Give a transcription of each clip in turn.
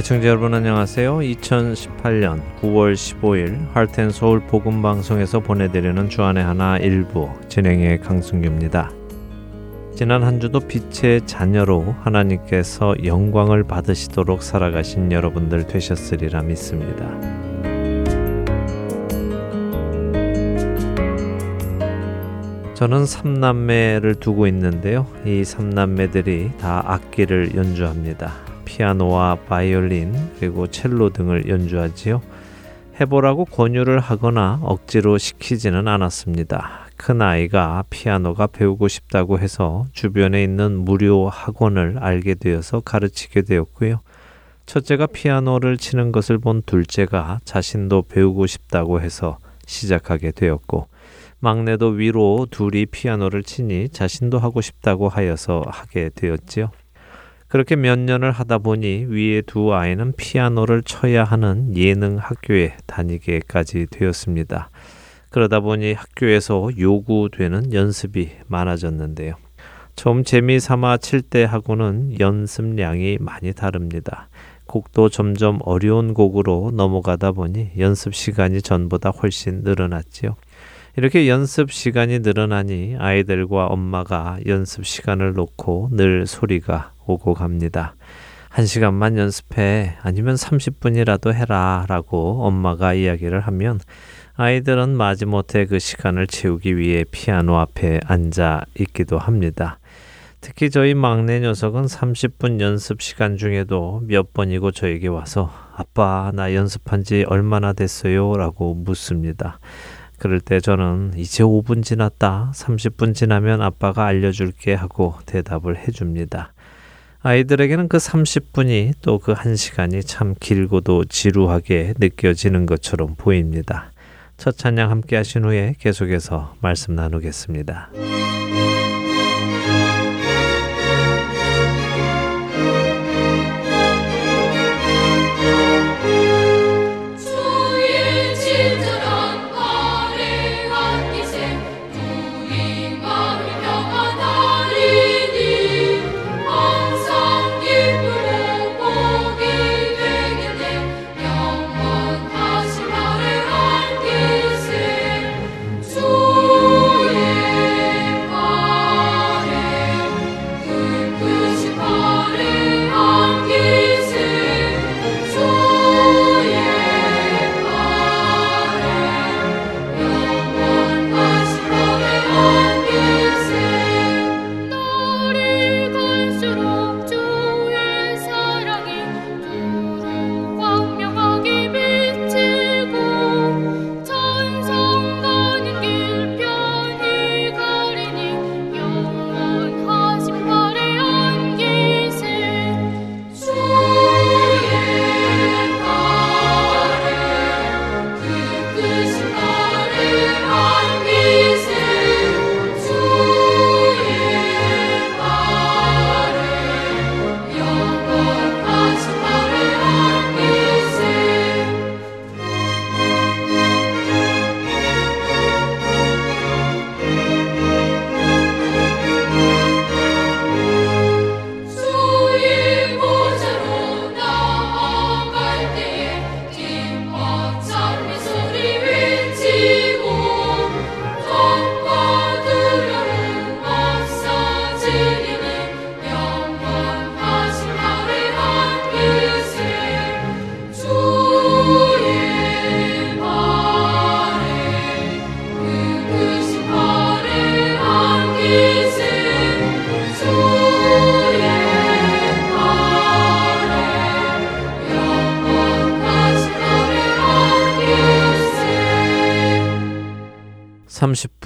애청자 여러분 안녕하세요. 2018년 9월 15일 할텐 서울 복음 방송에서 보내드리는 주안의 하나 일부 진행의 강승규입니다. 지난 한 주도 빛의 자녀로 하나님께서 영광을 받으시도록 살아가신 여러분들 되셨으리라 믿습니다. 저는 삼남매를 두고 있는데요. 이 삼남매들이 다 악기를 연주합니다. 피아노와 바이올린 그리고 첼로 등을 연주하지요. 해보라고 권유를 하거나 억지로 시키지는 않았습니다. 큰 아이가 피아노가 배우고 싶다고 해서 주변에 있는 무료 학원을 알게 되어서 가르치게 되었고요. 첫째가 피아노를 치는 것을 본 둘째가 자신도 배우고 싶다고 해서 시작하게 되었고, 막내도 위로 둘이 피아노를 치니 자신도 하고 싶다고 하여서 하게 되었지요. 그렇게 몇 년을 하다 보니 위에 두 아이는 피아노를 쳐야 하는 예능 학교에 다니게까지 되었습니다. 그러다 보니 학교에서 요구되는 연습이 많아졌는데요. 좀 재미삼아 칠 때하고는 연습량이 많이 다릅니다. 곡도 점점 어려운 곡으로 넘어가다 보니 연습 시간이 전보다 훨씬 늘어났지요. 이렇게 연습 시간이 늘어나니 아이들과 엄마가 연습 시간을 놓고 늘 소리가 오고 갑니다. 한 시간만 연습해 아니면 30분이라도 해라 라고 엄마가 이야기를 하면 아이들은 마지못해 그 시간을 채우기 위해 피아노 앞에 앉아 있기도 합니다. 특히 저희 막내 녀석은 30분 연습 시간 중에도 몇 번이고 저에게 와서 아빠 나 연습한 지 얼마나 됐어요? 라고 묻습니다. 그럴 때 저는 이제 5분 지났다. 30분 지나면 아빠가 알려줄게 하고 대답을 해줍니다. 아이들에게는 그 30분이 또 그 1시간이 참 길고도 지루하게 느껴지는 것처럼 보입니다. 첫 찬양 함께 하신 후에 계속해서 말씀 나누겠습니다.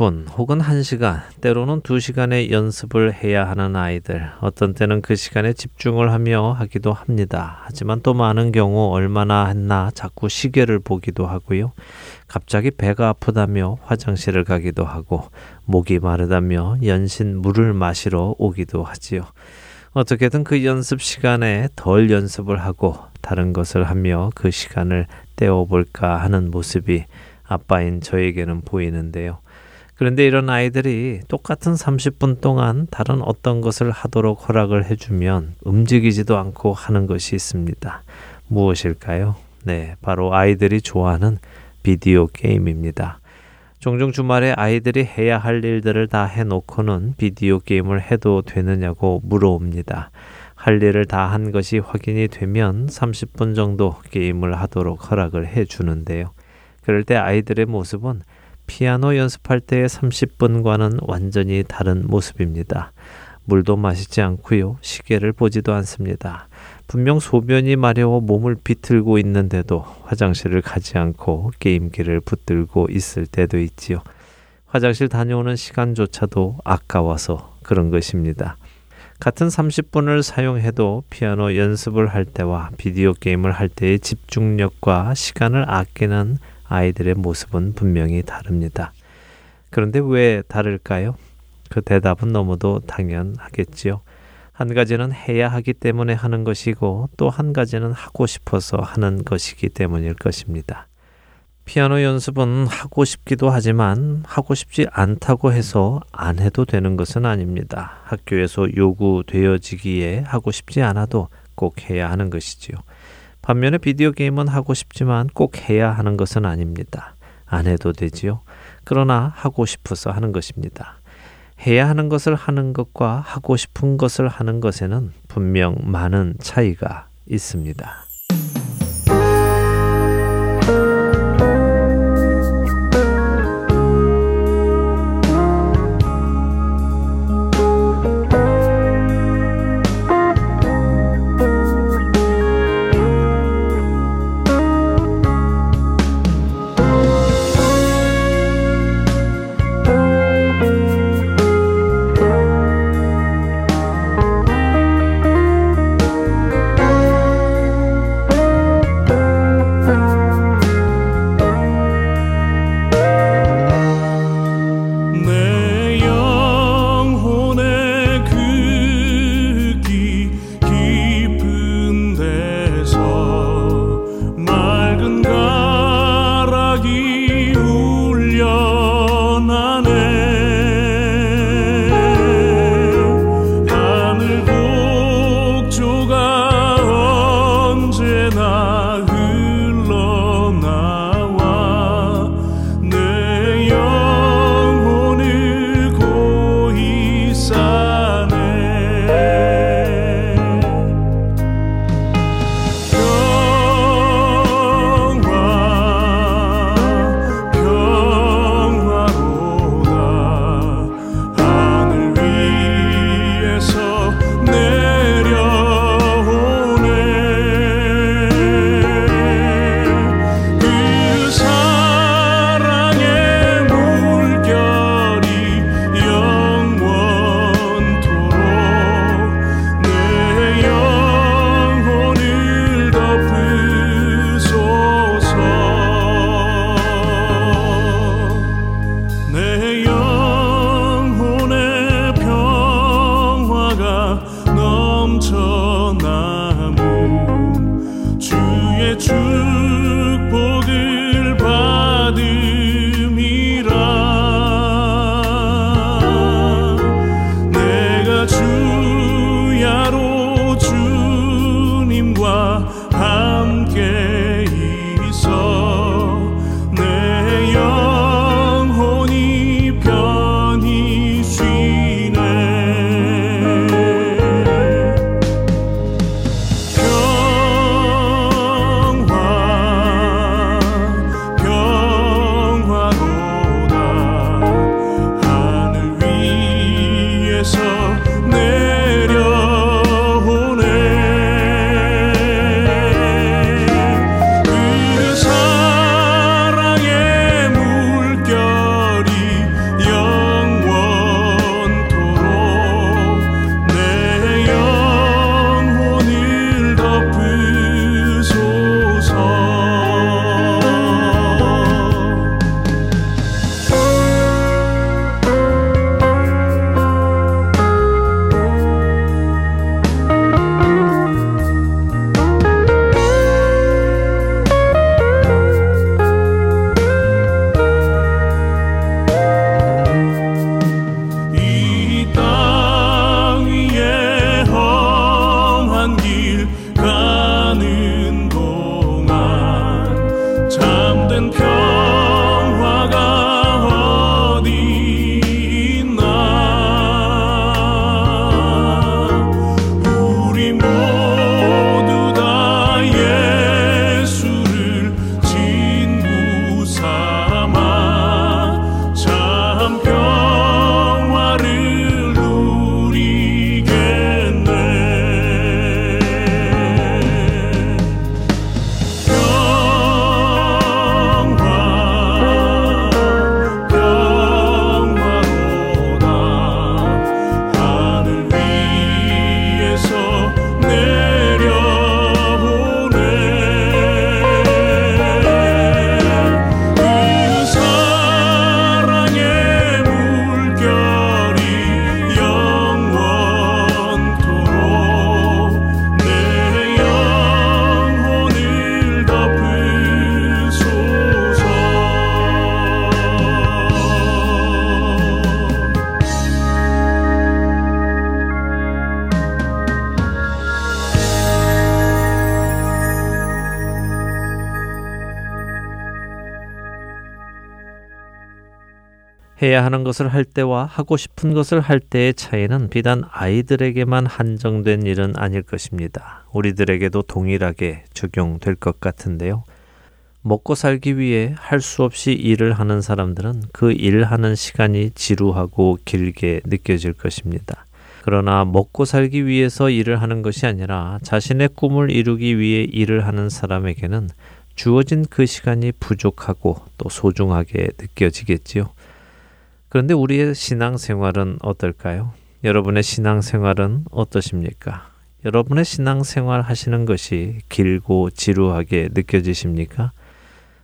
혹은 1시간, 때로는 2시간의 연습을 해야 하는 아이들, 어떤 때는 그 시간에 집중을 하며 하기도 합니다. 하지만 또 많은 경우 얼마나 했나 자꾸 시계를 보기도 하고요. 갑자기 배가 아프다며 화장실을 가기도 하고, 목이 마르다며 연신 물을 마시러 오기도 하지요. 어떻게든 그 연습 시간에 덜 연습을 하고 다른 것을 하며 그 시간을 때워볼까 하는 모습이 아빠인 저에게는 보이는데요. 그런데 이런 아이들이 똑같은 30분 동안 다른 어떤 것을 하도록 허락을 해주면 움직이지도 않고 하는 것이 있습니다. 무엇일까요? 네, 바로 아이들이 좋아하는 비디오 게임입니다. 종종 주말에 아이들이 해야 할 일들을 다 해놓고는 비디오 게임을 해도 되느냐고 물어옵니다. 할 일을 다 한 것이 확인이 되면 30분 정도 게임을 하도록 허락을 해 주는데요. 그럴 때 아이들의 모습은 피아노 연습할 때의 30분과는 완전히 다른 모습입니다. 물도 마시지 않고요. 시계를 보지도 않습니다. 분명 소변이 마려워 몸을 비틀고 있는데도 화장실을 가지 않고 게임기를 붙들고 있을 때도 있지요. 화장실 다녀오는 시간조차도 아까워서 그런 것입니다. 같은 30분을 사용해도 피아노 연습을 할 때와 비디오 게임을 할 때의 집중력과 시간을 아끼는 아이들의 모습은 분명히 다릅니다. 그런데 왜 다를까요? 그 대답은 너무도 당연하겠지요. 한 가지는 해야 하기 때문에 하는 것이고 또 한 가지는 하고 싶어서 하는 것이기 때문일 것입니다. 피아노 연습은 하고 싶기도 하지만 하고 싶지 않다고 해서 안 해도 되는 것은 아닙니다. 학교에서 요구되어지기에 하고 싶지 않아도 꼭 해야 하는 것이지요. 반면에 비디오 게임은 하고 싶지만 꼭 해야 하는 것은 아닙니다. 안 해도 되지요. 그러나 하고 싶어서 하는 것입니다. 해야 하는 것을 하는 것과 하고 싶은 것을 하는 것에는 분명 많은 차이가 있습니다. 해야 하는 것을 할 때와 하고 싶은 것을 할 때의 차이는 비단 아이들에게만 한정된 일은 아닐 것입니다. 우리들에게도 동일하게 적용될 것 같은데요. 먹고 살기 위해 할 수 없이 일을 하는 사람들은 그 일하는 시간이 지루하고 길게 느껴질 것입니다. 그러나 먹고 살기 위해서 일을 하는 것이 아니라 자신의 꿈을 이루기 위해 일을 하는 사람에게는 주어진 그 시간이 부족하고 또 소중하게 느껴지겠지요. 그런데 우리의 신앙생활은 어떨까요? 여러분의 신앙생활은 어떠십니까? 여러분의 신앙생활 하시는 것이 길고 지루하게 느껴지십니까?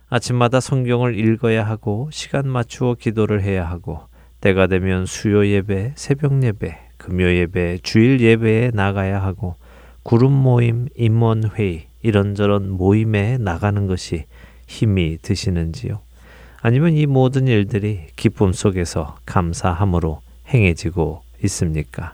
아침마다 성경을 읽어야 하고 시간 맞추어 기도를 해야 하고 때가 되면 수요 예배, 새벽 예배, 금요 예배, 주일 예배에 나가야 하고 구름 모임, 임원 회의 이런저런 모임에 나가는 것이 힘이 드시는지요? 아니면 이 모든 일들이 기쁨 속에서 감사함으로 행해지고 있습니까?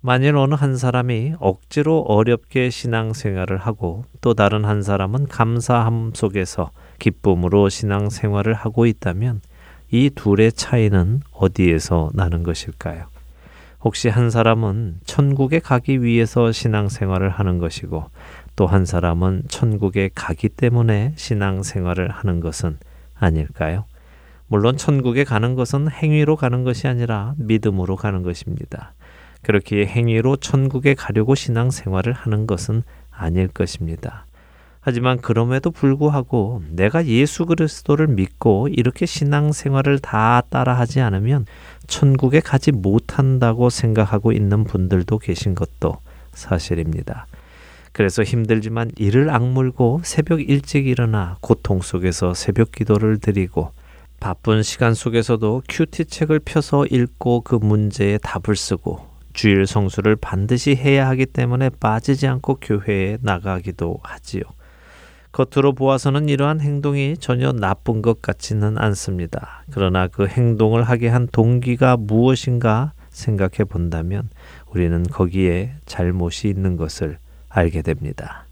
만일 어느 한 사람이 억지로 어렵게 신앙생활을 하고 또 다른 한 사람은 감사함 속에서 기쁨으로 신앙생활을 하고 있다면 이 둘의 차이는 어디에서 나는 것일까요? 혹시 한 사람은 천국에 가기 위해서 신앙생활을 하는 것이고 또 한 사람은 천국에 가기 때문에 신앙생활을 하는 것은 아닐까요? 물론 천국에 가는 것은 행위로 가는 것이 아니라 믿음으로 가는 것입니다. 그렇게 행위로 천국에 가려고 신앙 생활을 하는 것은 아닐 것입니다. 하지만 그럼에도 불구하고 내가 예수 그리스도를 믿고 이렇게 신앙 생활을 다 따라하지 않으면 천국에 가지 못한다고 생각하고 있는 분들도 계신 것도 사실입니다. 그래서 힘들지만 이를 악물고 새벽 일찍 일어나 고통 속에서 새벽 기도를 드리고 바쁜 시간 속에서도 큐티 책을 펴서 읽고 그 문제에 답을 쓰고 주일 성수를 반드시 해야 하기 때문에 빠지지 않고 교회에 나가기도 하지요. 겉으로 보아서는 이러한 행동이 전혀 나쁜 것 같지는 않습니다. 그러나 그 행동을 하게 한 동기가 무엇인가 생각해 본다면 우리는 거기에 잘못이 있는 것을 알게 됩니다.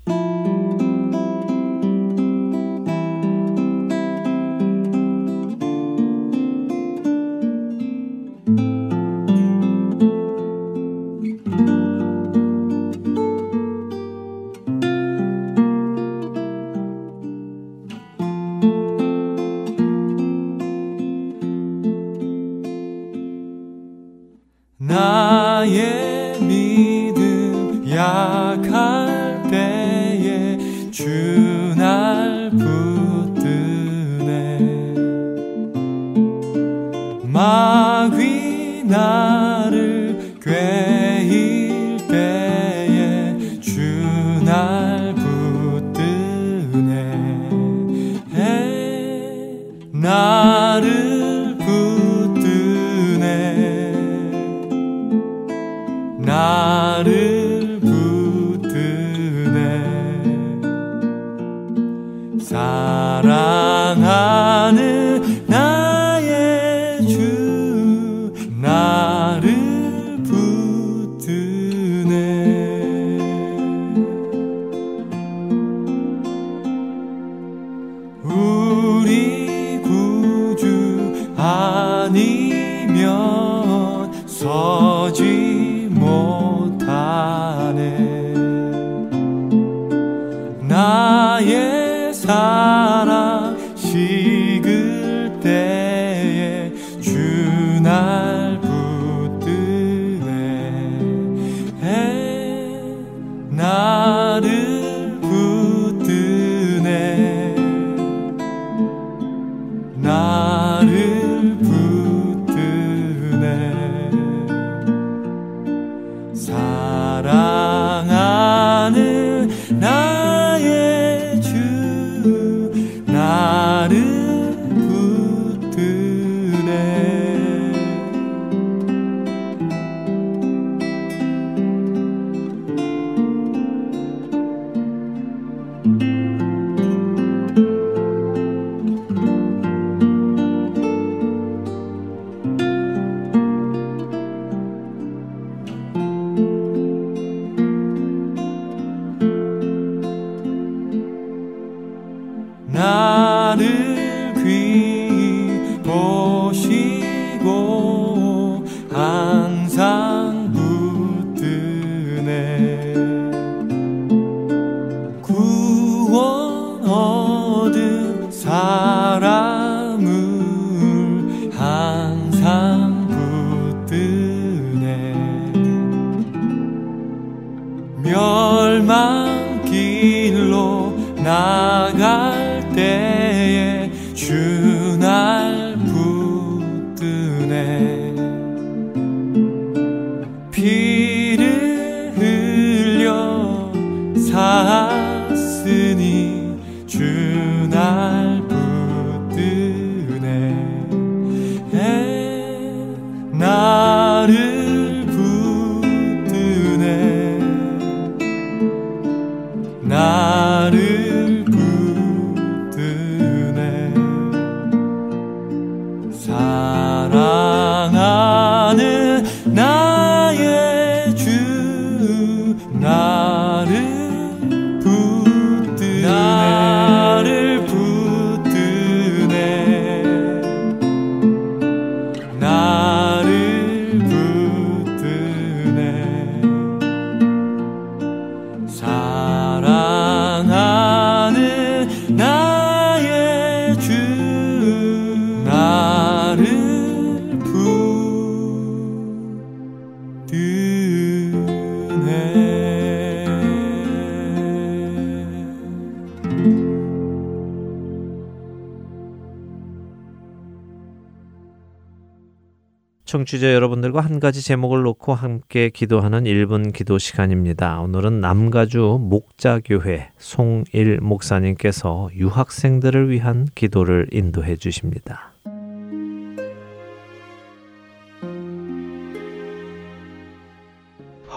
청취자 여러분들과 한 가지 제목을 놓고 함께 기도하는 1분 기도 시간입니다. 오늘은 남가주 목자교회 송일 목사님께서 유학생들을 위한 기도를 인도해 주십니다.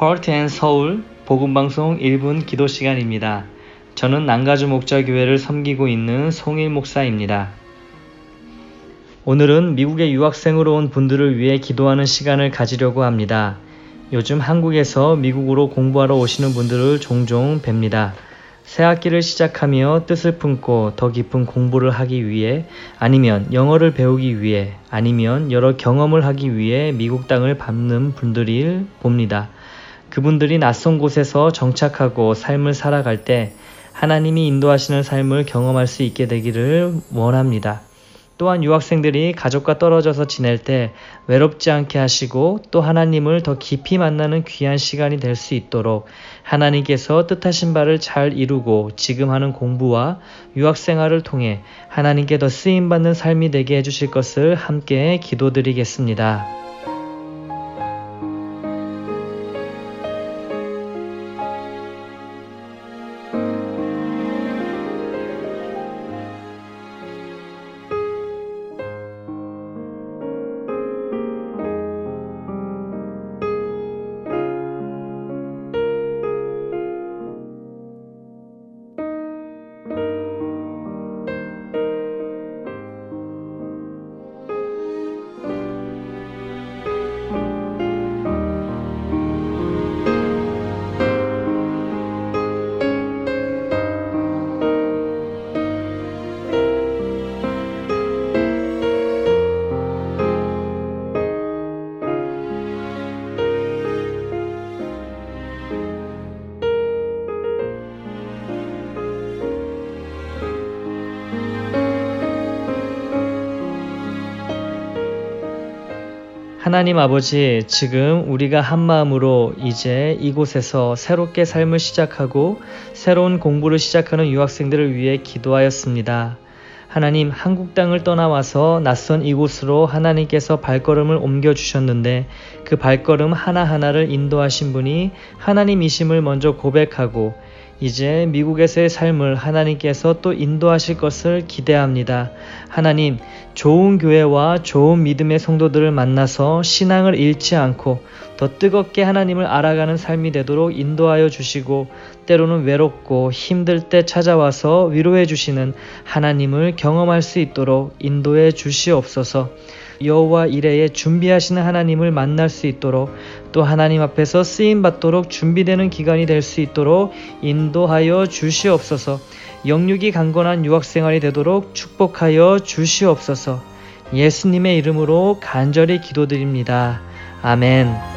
Heart and Soul 복음방송 1분 기도 시간입니다. 저는 남가주 목자교회를 섬기고 있는 송일 목사입니다. 오늘은 미국에 유학생으로 온 분들을 위해 기도하는 시간을 가지려고 합니다. 요즘 한국에서 미국으로 공부하러 오시는 분들을 종종 뵙니다. 새 학기를 시작하며 뜻을 품고 더 깊은 공부를 하기 위해 아니면 영어를 배우기 위해 아니면 여러 경험을 하기 위해 미국 땅을 밟는 분들을 봅니다. 그분들이 낯선 곳에서 정착하고 삶을 살아갈 때 하나님이 인도하시는 삶을 경험할 수 있게 되기를 원합니다. 또한 유학생들이 가족과 떨어져서 지낼 때 외롭지 않게 하시고 또 하나님을 더 깊이 만나는 귀한 시간이 될 수 있도록 하나님께서 뜻하신 바를 잘 이루고 지금 하는 공부와 유학 생활을 통해 하나님께 더 쓰임받는 삶이 되게 해주실 것을 함께 기도드리겠습니다. 하나님 아버지, 지금 우리가 한 마음으로 이제 이곳에서 새롭게 삶을 시작하고 새로운 공부를 시작하는 유학생들을 위해 기도하였습니다. 하나님, 한국 땅을 떠나와서 낯선 이곳으로 하나님께서 발걸음을 옮겨 주셨는데 그 발걸음 하나하나를 인도하신 분이 하나님이심을 먼저 고백하고 이제 미국에서의 삶을 하나님께서 또 인도하실 것을 기대합니다. 하나님, 좋은 교회와 좋은 믿음의 성도들을 만나서 신앙을 잃지 않고 더 뜨겁게 하나님을 알아가는 삶이 되도록 인도하여 주시고 때로는 외롭고 힘들 때 찾아와서 위로해 주시는 하나님을 경험할 수 있도록 인도해 주시옵소서. 여호와 이래에 준비하시는 하나님을 만날 수 있도록 또 하나님 앞에서 쓰임 받도록 준비되는 기간이 될 수 있도록 인도하여 주시옵소서. 영육이 강건한 유학 생활이 되도록 축복하여 주시옵소서. 예수님의 이름으로 간절히 기도드립니다. 아멘.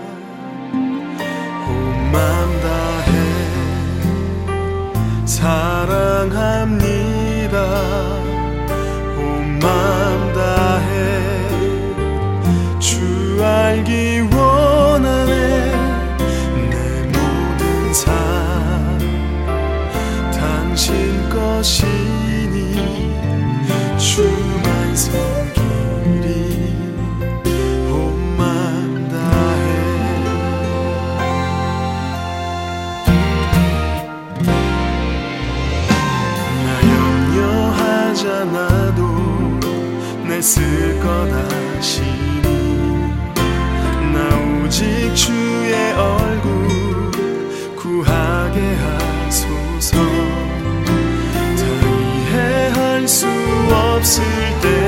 사랑합니다. 온 마음 다해. 주 알기 원하네. 내 모든 삶 당신 것이 쓸 거다 시니 나 오직 주의 얼굴 구하게 하소서. 다 이해할 수 없을 때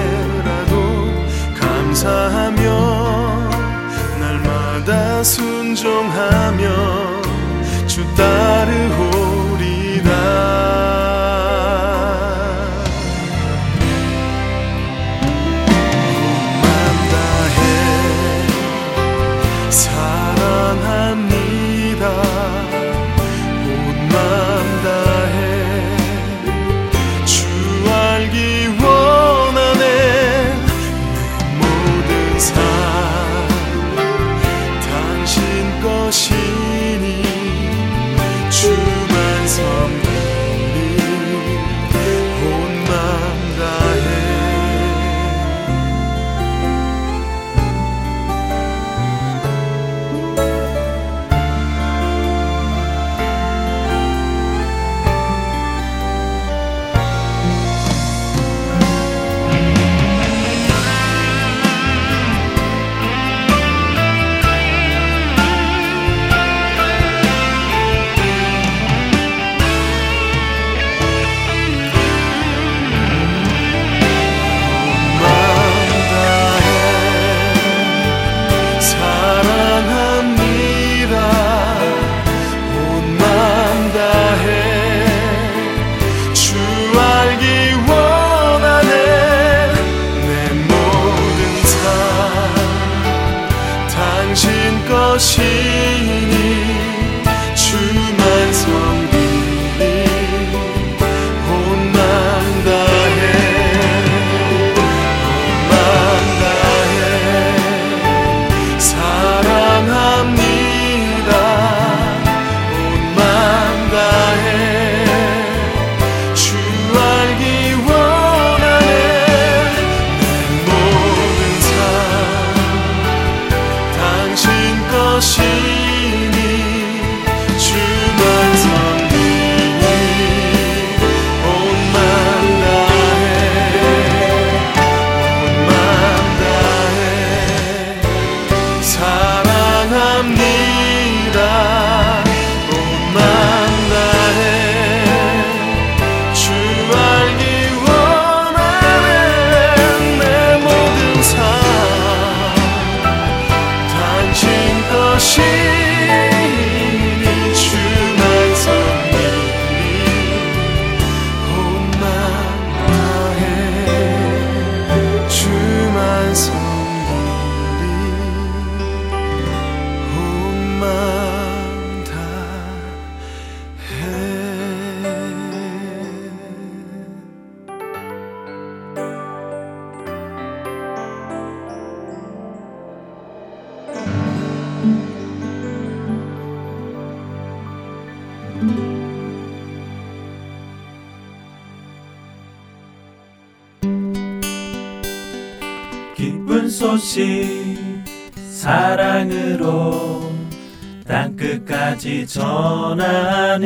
땅끝까지 전하는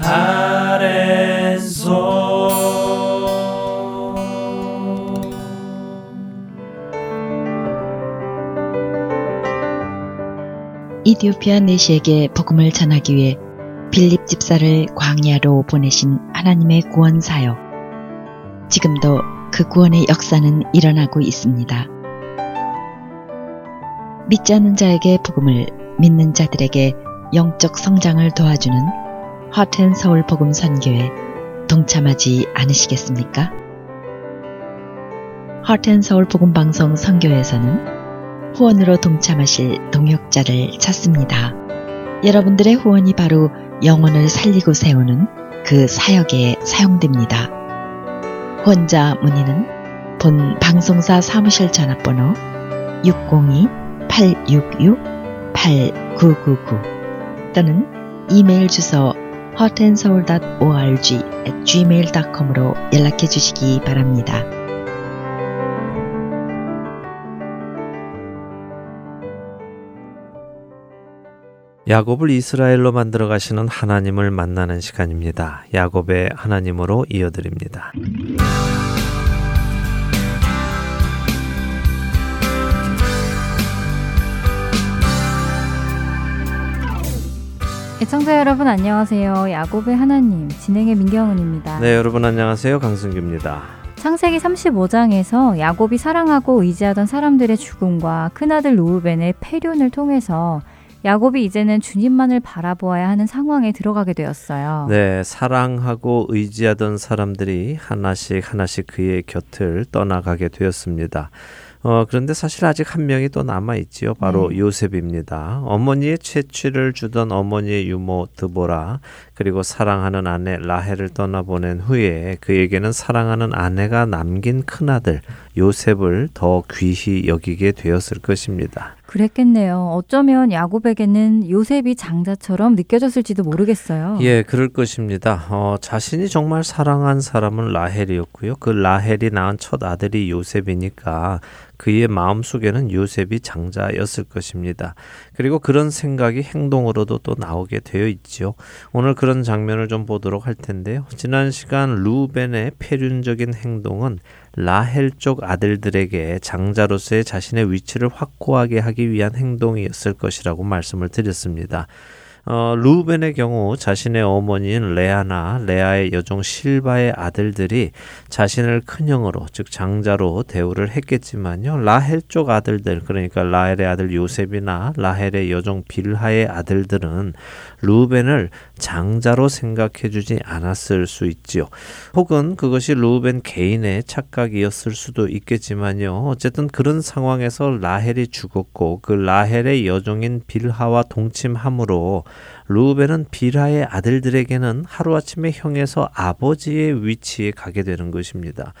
아랜소 이디오피아 내시에게 복음을 전하기 위해 빌립 집사를 광야로 보내신 하나님의 구원 사역. 지금도 그 구원의 역사는 일어나고 있습니다. 믿지 않는 자에게 복음을 믿는 자들에게 영적 성장을 도와주는 화텐 서울 복음 선교에 동참하지 않으시겠습니까? 화텐 서울 복음 방송 선교에서는 후원으로 동참하실 동역자를 찾습니다. 여러분들의 후원이 바로 영혼을 살리고 세우는 그 사역에 사용됩니다. 후원자 문의는 본 방송사 사무실 전화번호 602-866-8999 또는 이메일 주소 hotandseoul.org gmail.com으로 연락해 주시기 바랍니다. 야곱을 이스라엘로 만들어 가시는 하나님을 만나는 시간입니다. 야곱의 하나님으로 이어드립니다. 애청자 여러분 안녕하세요. 야곱의 하나님 진행의 민경은입니다. 네, 여러분 안녕하세요. 강승규입니다. 창세기 35장에서 야곱이 사랑하고 의지하던 사람들의 죽음과 큰아들 루우벤의 폐륜을 통해서 야곱이 이제는 주님만을 바라보아야 하는 상황에 들어가게 되었어요. 네, 사랑하고 의지하던 사람들이 하나씩 하나씩 그의 곁을 떠나가게 되었습니다. 어, 그런데 사실 아직 한 명이 또 남아 있지요. 바로 네. 요셉입니다. 어머니의 채취를 주던 어머니의 유모 드보라, 그리고 사랑하는 아내 라헬을 떠나보낸 후에 그에게는 사랑하는 아내가 남긴 큰아들 요셉을 더 귀히 여기게 되었을 것입니다. 그랬겠네요. 어쩌면 야곱에게는 요셉이 장자처럼 느껴졌을지도 모르겠어요. 예, 그럴 것입니다. 어, 자신이 정말 사랑한 사람은 라헬이었고요. 그 라헬이 낳은 첫 아들이 요셉이니까 그의 마음속에는 요셉이 장자였을 것입니다. 그리고 그런 생각이 행동으로도 또 나오게 되어 있지요. 오늘 그런 장면을 좀 보도록 할 텐데요. 지난 시간 루벤의 폐륜적인 행동은 라헬 쪽 아들들에게 장자로서의 자신의 위치를 확고하게 하기 위한 행동이었을 것이라고 말씀을 드렸습니다. 어, 루벤의 경우 자신의 어머니인 레아나 레아의 여종 실바의 아들들이 자신을 큰형으로 즉 장자로 대우를 했겠지만요. 라헬 쪽 아들들 그러니까 라헬의 아들 요셉이나 라헬의 여종 빌하의 아들들은 루벤을 장자로 생각해 주지 않았을 수 있지요. 혹은 그것이 루벤 개인의 착각이었을 수도 있겠지만요. 어쨌든 그런 상황에서 라헬이 죽었고 그 라헬의 여종인 빌하와 동침함으로 루벤은 비라의 아들들에게는 하루아침에 형에서 아버지의 위치에 가게 되는 것입니다.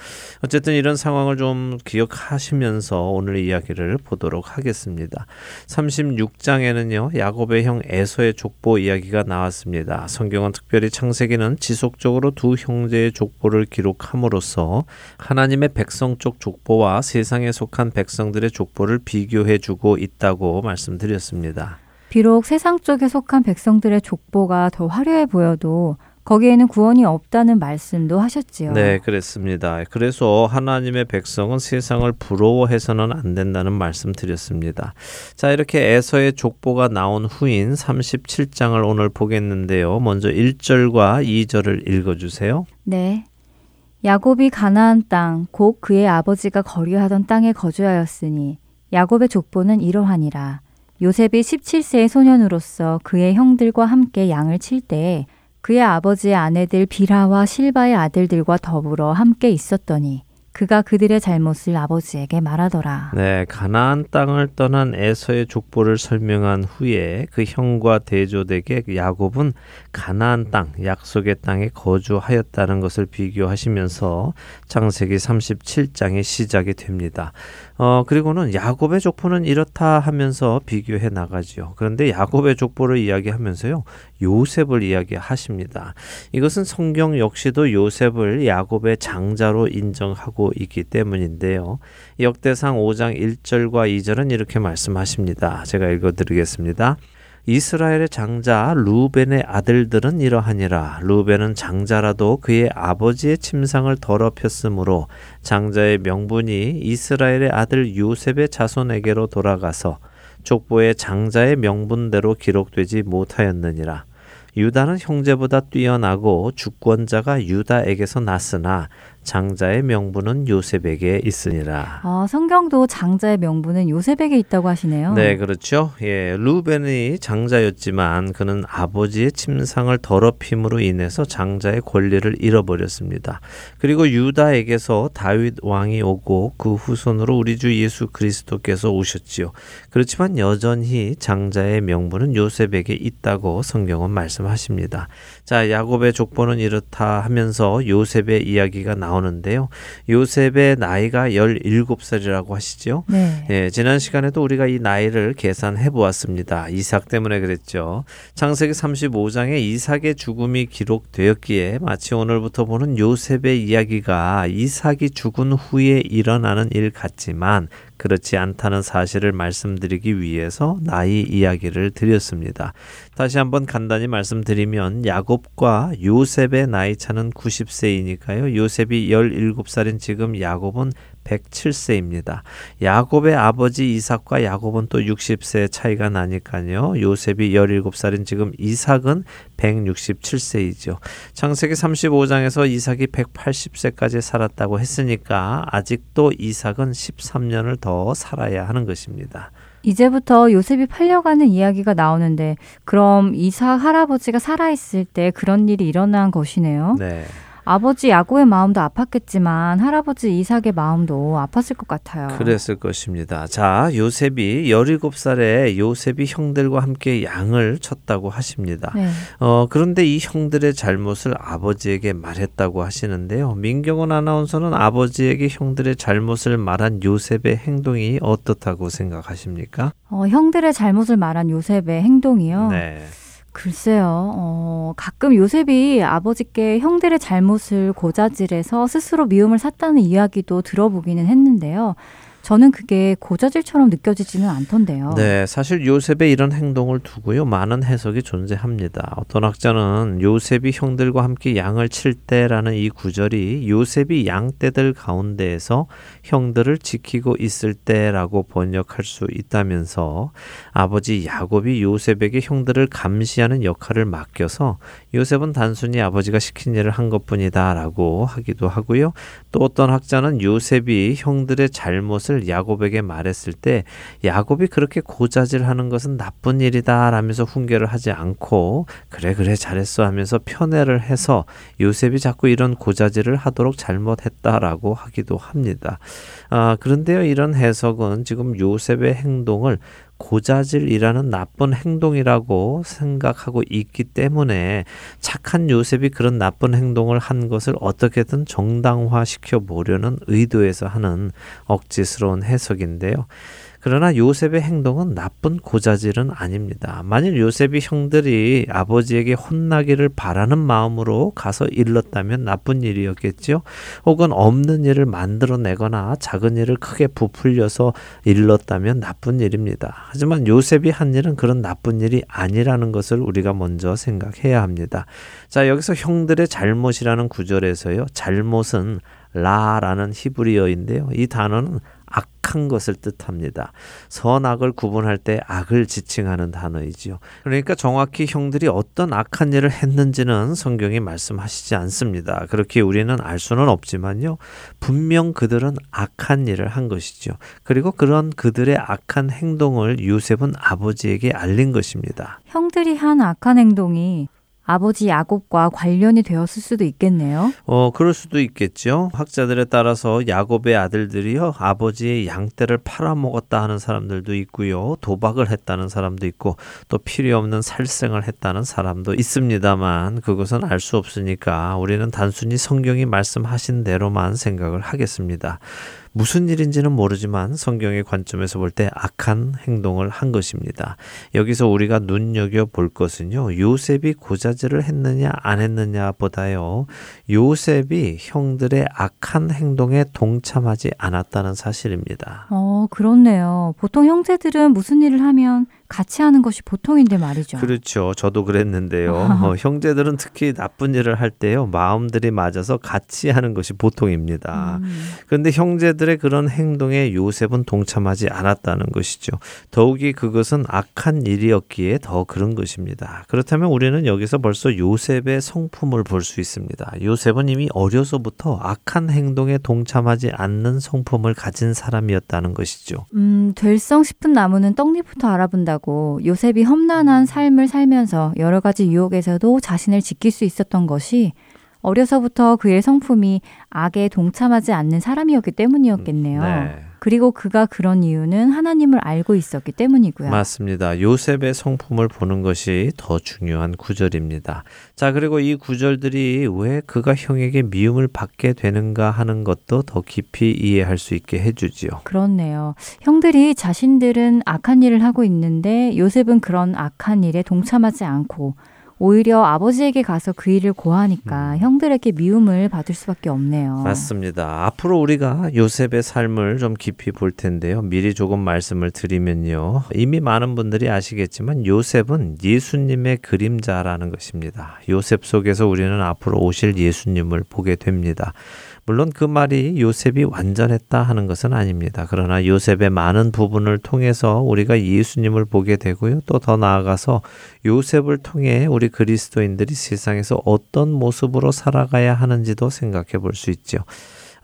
어쨌든 이런 상황을 좀 기억하시면서 오늘 이야기를 보도록 하겠습니다. 36장에는요. 야곱의 형 에서의 족보 이야기가 나왔습니다. 성경은 특별히 창세기는 지속적으로 두 형제의 족보를 기록함으로써 하나님의 백성 쪽 족보와 세상에 속한 백성들의 족보를 비교해 주고 있다고 말씀드렸습니다. 비록 세상 쪽에 속한 백성들의 족보가 더 화려해 보여도 거기에는 구원이 없다는 말씀도 하셨지요. 네, 그렇습니다. 그래서 하나님의 백성은 세상을 부러워해서는 안 된다는 말씀 드렸습니다. 자, 이렇게 에서의 족보가 나온 후인 37장을 오늘 보겠는데요. 먼저 1절과 2절을 읽어 주세요. 네. 야곱이 가나안 땅, 곧 그의 아버지가 거류하던 땅에 거주하였으니 야곱의 족보는 이러하니라. 요셉이 17세의 소년으로서 그의 형들과 함께 양을 칠 때에 그의 아버지의 아내들 비라와 실바의 아들들과 더불어 함께 있었더니 그가 그들의 잘못을 아버지에게 말하더라. 네, 가나안 땅을 떠난 에서의 족보를 설명한 후에 그 형과 대조되게 야곱은 가나안 땅, 약속의 땅에 거주하였다는 것을 비교하시면서 창세기 37장의 시작이 됩니다. 어, 그리고는 야곱의 족보는 이렇다 하면서 비교해 나가지요. 그런데 야곱의 족보를 이야기하면서요. 요셉을 이야기하십니다. 이것은 성경 역시도 요셉을 야곱의 장자로 인정하고 있기 때문인데요. 역대상 5장 1절과 2절은 이렇게 말씀하십니다. 제가 읽어 드리겠습니다. 이스라엘의 장자 루벤의 아들들은 이러하니라. 루벤은 장자라도 그의 아버지의 침상을 더럽혔으므로 장자의 명분이 이스라엘의 아들 요셉의 자손에게로 돌아가서 족보의 장자의 명분대로 기록되지 못하였느니라. 유다는 형제보다 뛰어나고 주권자가 유다에게서 났으나 장자의 명분은 요셉에게 있으니라. 아, 성경도 장자의 명분은 요셉에게 있다고 하시네요. 네, 그렇죠. 예, 루벤이 장자였지만 그는 아버지의 침상을 더럽힘으로 인해서 장자의 권리를 잃어버렸습니다. 그리고 유다에게서 다윗 왕이 오고 그 후손으로 우리 주 예수 그리스도께서 오셨지요. 그렇지만 여전히 장자의 명분은 요셉에게 있다고 성경은 말씀하십니다. 자, 야곱의 족보는 이렇다 하면서 요셉의 이야기가. 나오는데요. 요셉의 나이가 17살이라고 하시죠. 네. 예, 지난 시간에도 우리가 이 나이를 계산해 보았습니다. 이삭 때문에 그랬죠. 창세기 35장에 이삭의 죽음이 기록되었기에 마치 오늘부터 보는 요셉의 이야기가 이삭이 죽은 후에 일어나는 일 같지만 그렇지 않다는 사실을 말씀드리기 위해서 나이 이야기를 드렸습니다. 다시 한번 간단히 말씀드리면 야곱과 요셉의 나이 차는 90세이니까요. 요셉이 17살인 지금 야곱은 107세입니다. 야곱의 아버지 이삭과 야곱은 또 60세 차이가 나니까요. 요셉이 17살인 지금 이삭은 167세이죠. 창세기 35장에서 이삭이 180세까지 살았다고 했으니까 아직도 이삭은 13년을 더 살아야 하는 것입니다. 이제부터 요셉이 팔려가는 이야기가 나오는데 그럼 이삭 할아버지가 살아있을 때 그런 일이 일어난 것이네요. 네. 아버지 야고의 마음도 아팠겠지만 할아버지 이삭의 마음도 아팠을 것 같아요. 그랬을 것입니다. 자, 요셉이 17살에 요셉이 형들과 함께 양을 쳤다고 하십니다. 네. 어, 그런데 이 형들의 잘못을 아버지에게 말했다고 하시는데요. 민경원 아나운서는 아버지에게 형들의 잘못을 말한 요셉의 행동이 어떻다고 생각하십니까? 어, 형들의 잘못을 말한 요셉의 행동이요. 네. 글쎄요, 어, 가끔 요셉이 아버지께 형들의 잘못을 고자질해서 스스로 미움을 샀다는 이야기도 들어보기는 했는데요. 저는 그게 고자질처럼 느껴지지는 않던데요. 네, 사실 요셉의 이런 행동을 두고요 많은 해석이 존재합니다. 어떤 학자는 요셉이 형들과 함께 양을 칠 때라는 이 구절이 요셉이 양떼들 가운데에서 형들을 지키고 있을 때라고 번역할 수 있다면서 아버지 야곱이 요셉에게 형들을 감시하는 역할을 맡겨서 요셉은 단순히 아버지가 시킨 일을 한 것뿐이다라고 하기도 하고요. 또 어떤 학자는 요셉이 형들의 잘못을 야곱에게 말했을 때 야곱이 그렇게 고자질하는 것은 나쁜 일이다 라면서 훈계를 하지 않고 그래 그래 잘했어 하면서 편애를 해서 요셉이 자꾸 이런 고자질을 하도록 잘못했다라고 하기도 합니다. 아, 그런데요 이런 해석은 지금 요셉의 행동을 고자질이라는 나쁜 행동이라고 생각하고 있기 때문에 착한 요셉이 그런 나쁜 행동을 한 것을 어떻게든 정당화시켜 보려는 의도에서 하는 억지스러운 해석인데요. 그러나 요셉의 행동은 나쁜 고자질은 아닙니다. 만일 요셉이 형들이 아버지에게 혼나기를 바라는 마음으로 가서 일렀다면 나쁜 일이었겠죠. 혹은 없는 일을 만들어내거나 작은 일을 크게 부풀려서 일렀다면 나쁜 일입니다. 하지만 요셉이 한 일은 그런 나쁜 일이 아니라는 것을 우리가 먼저 생각해야 합니다. 자, 여기서 형들의 잘못이라는 구절에서요. 잘못은 라라는 히브리어인데요. 이 단어는 악한 것을 뜻합니다. 선악을 구분할 때 악을 지칭하는 단어이지요. 그러니까 정확히 형들이 어떤 악한 일을 했는지는 성경이 말씀하시지 않습니다. 그렇게 우리는 알 수는 없지만요. 분명 그들은 악한 일을 한 것이죠. 그리고 그런 그들의 악한 행동을 요셉은 아버지에게 알린 것입니다. 형들이 한 악한 행동이 아버지 야곱과 관련이 되었을 수도 있겠네요. 어, 그럴 수도 있겠죠. 학자들에 따라서 야곱의 아들들이요, 아버지의 양떼를 팔아먹었다 하는 사람들도 있고요, 도박을 했다는 사람도 있고, 또 필요 없는 살생을 했다는 사람도 있습니다만, 그것은 알 수 없으니까 우리는 단순히 성경이 말씀하신 대로만 생각을 하겠습니다. 무슨 일인지는 모르지만 성경의 관점에서 볼 때 악한 행동을 한 것입니다. 여기서 우리가 눈여겨 볼 것은요. 요셉이 고자질을 했느냐 안 했느냐 보다요. 요셉이 형들의 악한 행동에 동참하지 않았다는 사실입니다. 어, 그렇네요. 보통 형제들은 무슨 일을 하면 같이 하는 것이 보통인데 말이죠. 그렇죠. 저도 그랬는데요. 어, 형제들은 특히 나쁜 일을 할 때요. 마음들이 맞아서 같이 하는 것이 보통입니다. 음. 그런데 형제들의 그런 행동에 요셉은 동참하지 않았다는 것이죠. 더욱이 그것은 악한 일이었기에 더 그런 것입니다. 그렇다면 우리는 여기서 벌써 요셉의 성품을 볼 수 있습니다. 요셉은 이미 어려서부터 악한 행동에 동참하지 않는 성품을 가진 사람이었다는 것이죠. 음, 될성 싶은 나무는 떡잎부터 알아본다고 요셉이 험난한 삶을 살면서 여러 가지 유혹에서도 자신을 지킬 수 있었던 것이 어려서부터 그의 성품이 악에 동참하지 않는 사람이었기 때문이었겠네요. 네. 그리고 그가 그런 이유는 하나님을 알고 있었기 때문이고요. 맞습니다. 요셉의 성품을 보는 것이 더 중요한 구절입니다. 자, 그리고 이 구절들이 왜 그가 형에게 미움을 받게 되는가 하는 것도 더 깊이 이해할 수 있게 해주지요. 그렇네요. 형들이 자신들은 악한 일을 하고 있는데 요셉은 그런 악한 일에 동참하지 않고 오히려 아버지에게 가서 그 일을 고하니까 음. 형들에게 미움을 받을 수밖에 없네요. 맞습니다. 앞으로 우리가 요셉의 삶을 좀 깊이 볼 텐데요. 미리 조금 말씀을 드리면요. 이미 많은 분들이 아시겠지만 요셉은 예수님의 그림자라는 것입니다. 요셉 속에서 우리는 앞으로 오실 예수님을 보게 됩니다. 물론 그 말이 요셉이 완전했다 하는 것은 아닙니다. 그러나 요셉의 많은 부분을 통해서 우리가 예수님을 보게 되고요. 또 더 나아가서 요셉을 통해 우리 그리스도인들이 세상에서 어떤 모습으로 살아가야 하는지도 생각해 볼 수 있죠.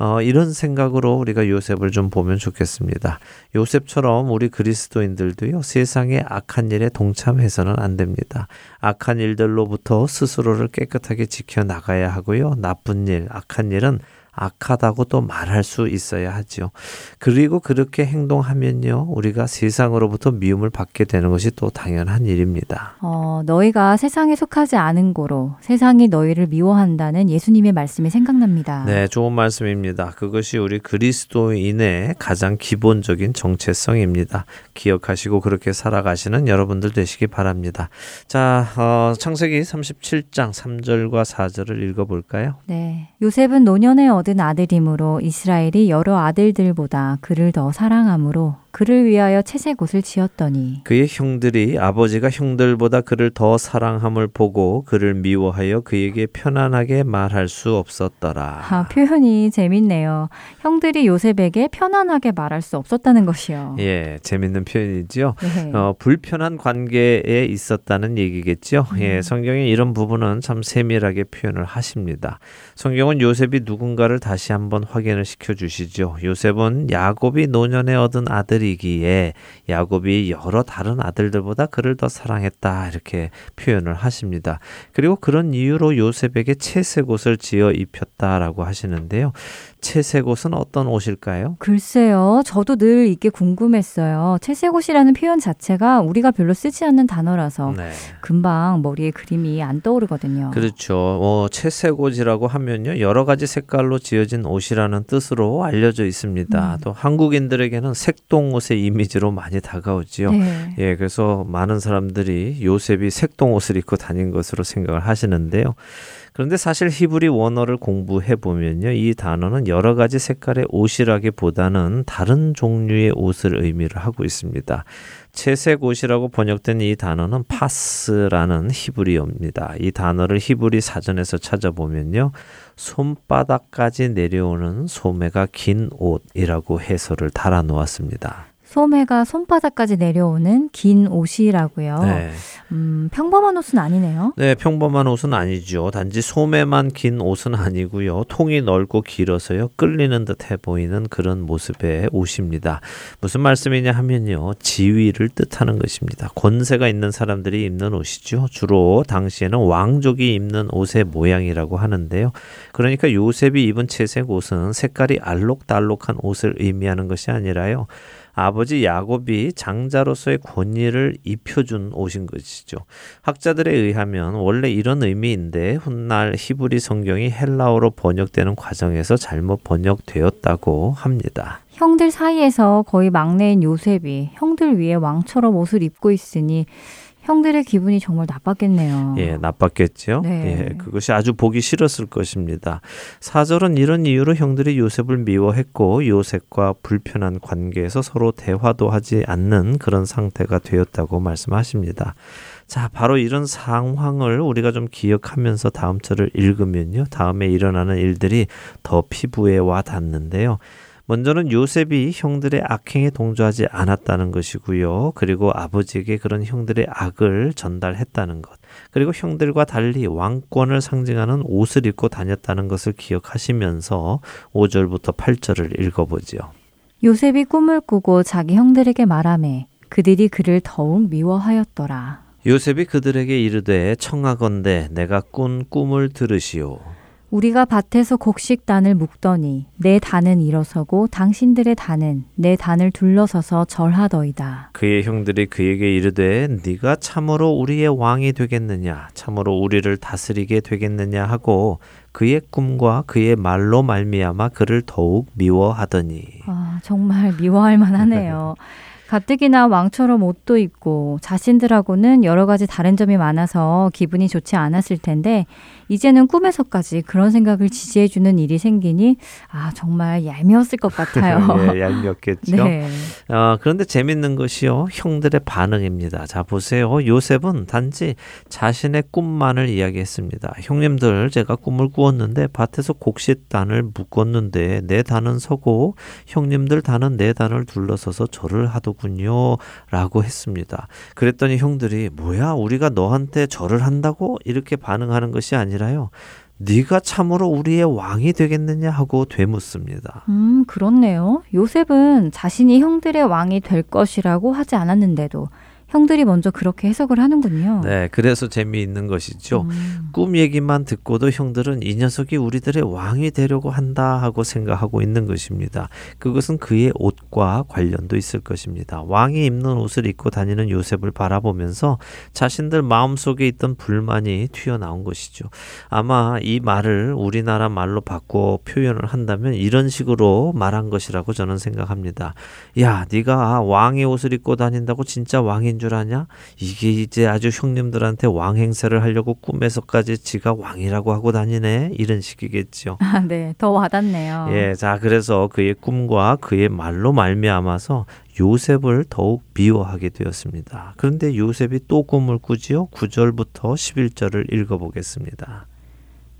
어, 이런 생각으로 우리가 요셉을 좀 보면 좋겠습니다. 요셉처럼 우리 그리스도인들도요, 세상의 악한 일에 동참해서는 안 됩니다. 악한 일들로부터 스스로를 깨끗하게 지켜나가야 하고요, 나쁜 일, 악한 일은 악하다고 또 말할 수 있어야 하지요. 그리고 그렇게 행동하면요, 우리가 세상으로부터 미움을 받게 되는 것이 또 당연한 일입니다. 어, 너희가 세상에 속하지 않은 고로 세상이 너희를 미워한다는 예수님의 말씀이 생각납니다. 네, 좋은 말씀입니다. 그것이 우리 그리스도인의 가장 기본적인 정체성입니다. 기억하시고 그렇게 살아가시는 여러분들 되시기 바랍니다. 자, 어, 창세기 37장 3절과 4절을 읽어볼까요? 네. 요셉은 노년에 얻은 아들이므로 이스라엘이 여러 아들들보다 그를 더 사랑함으로 그를 위하여 채색 옷을 지었더니 그의 형들이 아버지가 형들보다 그를 더 사랑함을 보고 그를 미워하여 그에게 편안하게 말할 수 없었더라. 아, 표현이 재밌네요. 형들이 요셉에게 편안하게 말할 수 없었다는 것이요. 예, 재밌는 표현이죠. 네. 어, 불편한 관계에 있었다는 얘기겠죠. 음. 예, 성경에 이런 부분은 참 세밀하게 표현을 하십니다. 성경은 요셉이 누군가를 다시 한번 확인을 시켜 주시죠. 요셉은 야곱이 노년에 얻은 아들 아들이기에 야곱이 여러 다른 아들들보다 그를 더 사랑했다 이렇게 표현을 하십니다. 그리고 그런 이유로 요셉에게 채색 옷을 지어 입혔다라고 하시는데요. 채색 옷은 어떤 옷일까요? 글쎄요. 저도 늘 이게 궁금했어요. 채색 옷이라는 표현 자체가 우리가 별로 쓰지 않는 단어라서 네. 금방 머리에 그림이 안 떠오르거든요. 그렇죠. 어, 채색 옷이라고 하면요. 여러 가지 색깔로 지어진 옷이라는 뜻으로 알려져 있습니다. 음. 또 한국인들에게는 색동 옷의 이미지로 많이 다가오지요. 네. 예, 그래서 많은 사람들이 요셉이 색동 옷을 입고 다닌 것으로 생각을 하시는데요. 그런데 사실 히브리 원어를 공부해 보면요. 이 단어는 여러 가지 색깔의 옷이라기보다는 다른 종류의 옷을 의미를 하고 있습니다. 채색 옷이라고 번역된 이 단어는 파스라는 히브리어입니다. 이 단어를 히브리 사전에서 찾아보면요. 손바닥까지 내려오는 소매가 긴 옷이라고 해설을 달아 놓았습니다. 소매가 손바닥까지 내려오는 긴 옷이라고요. 네. 음, 평범한 옷은 아니네요. 네, 평범한 옷은 아니죠. 단지 소매만 긴 옷은 아니고요. 통이 넓고 길어서요. 끌리는 듯해 보이는 그런 모습의 옷입니다. 무슨 말씀이냐 하면요. 지위를 뜻하는 것입니다. 권세가 있는 사람들이 입는 옷이죠. 주로 당시에는 왕족이 입는 옷의 모양이라고 하는데요. 그러니까 요셉이 입은 채색 옷은 색깔이 알록달록한 옷을 의미하는 것이 아니라요. 아버지 야곱이 장자로서의 권위를 입혀준 옷인 것이죠. 학자들에 의하면 원래 이런 의미인데 훗날 히브리 성경이 헬라어로 번역되는 과정에서 잘못 번역되었다고 합니다. 형들 사이에서 거의 막내인 요셉이 형들 위에 왕처럼 옷을 입고 있으니 형들의 기분이 정말 나빴겠네요. 예, 나빴겠죠. 네. 예, 그것이 아주 보기 싫었을 것입니다. 사절은 이런 이유로 형들이 요셉을 미워했고 요셉과 불편한 관계에서 서로 대화도 하지 않는 그런 상태가 되었다고 말씀하십니다. 자, 바로 이런 상황을 우리가 좀 기억하면서 다음 절을 읽으면요. 다음에 일어나는 일들이 더 피부에 와 닿는데요. 먼저는 요셉이 형들의 악행에 동조하지 않았다는 것이고요. 그리고 아버지에게 그런 형들의 악을 전달했다는 것. 그리고 형들과 달리 왕권을 상징하는 옷을 입고 다녔다는 것을 기억하시면서 5절부터 8절을 읽어보지요. 요셉이 꿈을 꾸고 자기 형들에게 말하매 그들이 그를 더욱 미워하였더라. 요셉이 그들에게 이르되 청하건대 내가 꾼 꿈을 들으시오. 우리가 밭에서 곡식 단을 묶더니 내 단은 일어서고 당신들의 단은 내 단을 둘러서서 절하더이다. 그의 형들이 그에게 이르되 네가 참으로 우리의 왕이 되겠느냐 참으로 우리를 다스리게 되겠느냐 하고 그의 꿈과 그의 말로 말미암아 그를 더욱 미워하더니 아, 정말 미워할 만하네요. 가뜩이나 왕처럼 옷도 입고 자신들하고는 여러 가지 다른 점이 많아서 기분이 좋지 않았을 텐데 이제는 꿈에서까지 그런 생각을 지지해 주는 일이 생기니 아 정말 얄미웠을 것 같아요. 예, 얄미웠겠죠. 네. 어, 그런데 재밌는 것이요 형들의 반응입니다. 자 보세요. 요셉은 단지 자신의 꿈만을 이야기했습니다. 형님들 제가 꿈을 꾸었는데 밭에서 곡식단을 묶었는데 내 단은 서고 형님들 단은 내 단을 둘러서서 절을 하 더군요. 라고 했습니다. 그랬더니 형들이 뭐야 우리가 너한테 절을 한다고 이렇게 반응하는 것이 아니라요. 네가 참으로 우리의 왕이 되겠느냐 하고 되묻습니다. 음, 그렇네요. 요셉은 자신이 형들의 왕이 될 것이라고 하지 않았는데도 형들이 먼저 그렇게 해석을 하는군요. 네, 그래서 재미있는 것이죠. 음. 꿈 얘기만 듣고도 형들은 이 녀석이 우리들의 왕이 되려고 한다 하고 생각하고 있는 것입니다. 그것은 그의 옷과 관련도 있을 것입니다. 왕이 입는 옷을 입고 다니는 요셉을 바라보면서 자신들 마음속에 있던 불만이 튀어나온 것이죠. 아마 이 말을 우리나라 말로 바꿔 표현을 한다면 이런 식으로 말한 것이라고 저는 생각합니다. 야, 네가 왕의 옷을 입고 다닌다고 진짜 왕인 줄 아냐? 이게 이제 아주 형님들한테 왕 행세를 하려고 꿈에서까지 지가 왕이라고 하고 다니네. 이런 식이겠죠. 아, 네. 더 와닿네요. 예, 자 그래서 그의 꿈과 그의 말로 말미암아서 요셉을 더욱 미워하게 되었습니다. 그런데 요셉이 또 꿈을 꾸지요. 9절부터 11절을 읽어 보겠습니다.